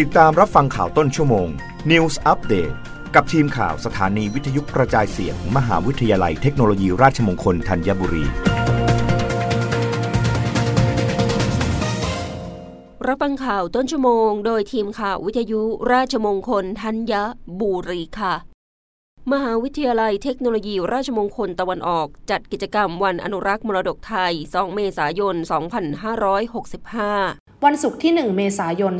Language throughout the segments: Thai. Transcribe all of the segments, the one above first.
ติดตามรับฟังข่าวต้นชั่วโมง News Update กับทีมข่าวสถานีวิทยุกระจายเสียงมมหาวิทยาลัยเทคโนโลยีราชมงคลธัญบุรี รับฟังข่าวต้นชั่วโมง โดยทีมข่าววิทยุราชมงคลธัญบุรีค่ะ มหาวิทยาลัยเทคโนโลยีราชมงคลตะวันออก จัดกิจกรรมวันอนุรักษ์มรดกไทย 2 เมษายน 2565 วันศุกร์ที่ 1 เมษายน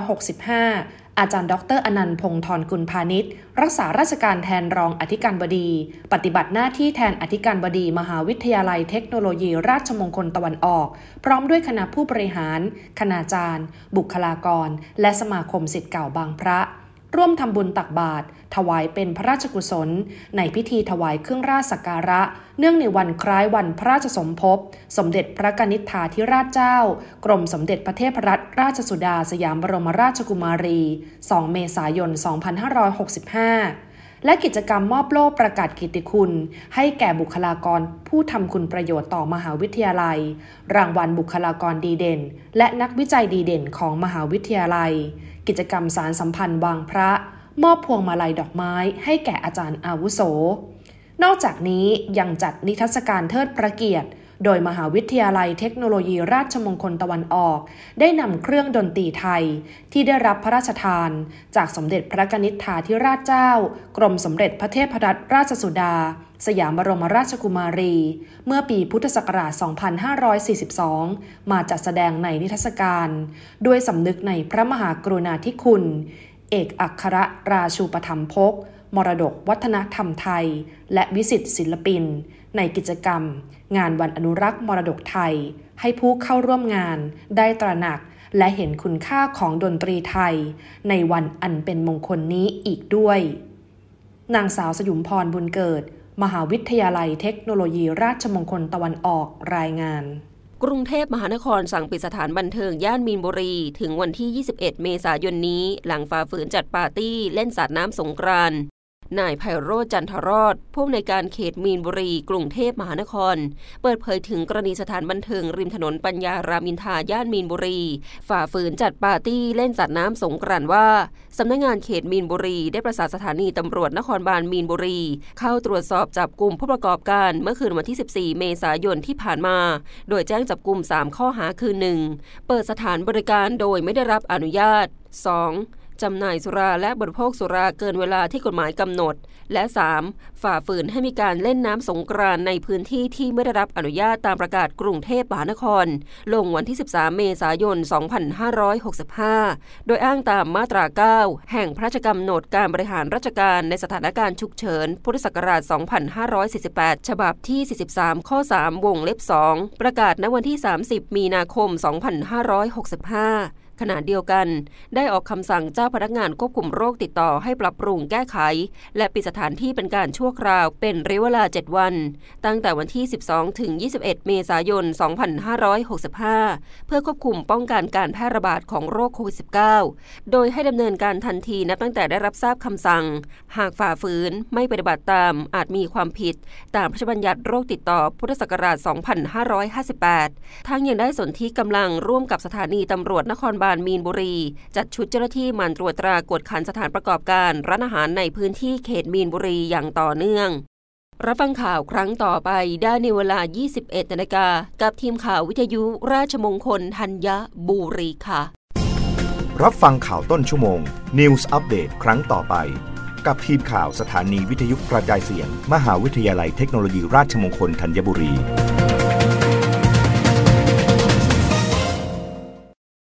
2565 อาจารย์ ดรอนันต์พงศ์ธรกุลพาณิชย์ รักษาราชการแทนรองอธิการบดี ปฏิบัติหน้าที่แทนอธิการบดี มหาวิทยาลัยเทคโนโลยีราชมงคลตะวันออก พร้อมด้วยคณะผู้บริหาร คณาจารย์ บุคลากร และสมาคมสิทธิ์เก่าบางพระ ร่วมทำบุญตักบาตรถวายเป็นพระราชกุศล ในพิธีถวายเครื่องราชสักการะ เนื่องในวันคล้ายวันพระราชสมภพ สมเด็จพระกนิษฐาธิราชเจ้า กรมสมเด็จพระเทพรัตนราชสุดาสยามบรมราชกุมารี 2 เมษายน 2565และกิจกรรมมอบโล่ประกาศกิตติคุณ ให้แก่บุคลากรผู้ทำคุณประโยชน์ต่อมหาวิทยาลัย รางวัลบุคลากรดีเด่น และนักวิจัยดีเด่นของมหาวิทยาลัย กิจกรรมสารสัมพันธ์วางพระ มอบพวงมาลัยดอกไม้ให้แก่อาจารย์อาวุโส นอกจากนี้ยังจัดนิทรรศการเทิดพระเกียรติ โดยมหาวิทยาลัยเทคโนโลยีราชมงคลตะวันออก ได้นำเครื่องดนตรีไทย ที่ได้รับพระราชทาน จากสมเด็จพระกนิษฐาธิราชเจ้า กรมสมเด็จพระเทพรัตนราชสุดา สยามบรมราชกุมารี เมื่อปีพุทธศักราช 2542 มาจัดแสดงในนิทรรศการ ด้วยสำนึกในพระมหากรุณาธิคุณ เอกอัครราชูปถัมภก มรดกวัฒนธรรมไทย และวิสิตศิลปิน ในกิจกรรม งานวันอนุรักษ์มรดกไทย ให้ผู้เข้าร่วมงานได้ตระหนักและเห็นคุณค่าของดนตรีไทย ในวันอันเป็นมงคลนี้อีกด้วย นางสาวสยุมพรบุญเกิด มหาวิทยาลัยเทคโนโลยีราชมงคลตะวันออกรายงานกรุงเทพมหานครสั่งปิดสถานบันเทิงย่านมีนบุรี ถึงวันที่ 21 เมษายนนี้ หลังฝ่าฝืนจัดปาร์ตี้เล่นสาดน้ำสงกราน นายไพโรจน์จันทรอดผู้อำนวยการเขตมีนบุรี กรุงเทพมหานคร เปิดเผยถึงกรณีสถานบันเทิงริมถนนปัญญารามินทาย่านมีนบุรี ฝ่าฝืนจัดปาร์ตี้เล่นสาดน้ำสงกรานต์ว่าสำนักงานเขตมีนบุรี ได้ประสานสถานีตำรวจนครบาลมีนบุรี เข้าตรวจสอบจับกลุ่มผู้ประกอบการเมื่อคืนวันที่ 14 เมษายนที่ผ่านมา โดยแจ้งจับกลุ่ม 3 ข้อหาคือ 1. เปิดสถานบริการโดยไม่ได้รับอนุญาต 2. จำหน่ายสุราและบริโภคสุราเกินเวลาที่กฎหมายกำหนด และ 3. ฝ่าฝืนให้มีการเล่นน้ำสงกรานในพื้นที่ที่ไม่ได้รับอนุญาตตามประกาศกรุงเทพมหานคร ลงวันที่ 13 เมษายน 2565 โดยอ้างตามมาตรา 9 แห่งพระราชกำหนดการบริหารราชการในสถานการณ์ฉุกเฉิน พุทธศักราช 2548 ฉบับที่ 43 ข้อ 3 วงเล็บ 2 ประกาศณวันที่ 30 มีนาคม 2565 ขณะเดียวกัน ได้ออกคำสั่งเจ้าพนักงานควบคุมโรคติดต่อให้ปรับปรุงแก้ไข และปิดสถานที่เป็นการชั่วคราวเป็นระยะเวลา 7 วัน ตั้งแต่วันที่ 12 ถึง 21 เมษายน 2565 เพื่อควบคุมป้องกันการแพร่ระบาดของโรคโควิด -19 โดยให้ดำเนินการทันทีนับตั้งแต่ได้รับทราบคำสั่ง หากฝ่าฝืนไม่ปฏิบัติตามอาจมีความผิด ตามพระราชบัญญัติโรคติดต่อพุทธศักราช 2558 ทั้งยังได้สนที่กำลังร่วมกับสถานีตำรวจนครบาลมีนบุรี จัดชุดเจ้าหน้าที่มันตรวจตรากวดขันสถานประกอบการร้านอาหารในพื้นที่เขตมีนบุรีอย่างต่อเนื่อง รับฟังข่าวครั้งต่อไปได้ในเวลา 21นาฬิกากับทีมข่าววิทยุราชมงคลธัญบุรีค่ะ รับฟังข่าวต้นชั่วโมง News อัปเดตครั้งต่อไป กับทีมข่าวสถานีวิทยุกระจายเสียง มหาวิทยาลัยเทคโนโลยีราชมงคลธัญบุรี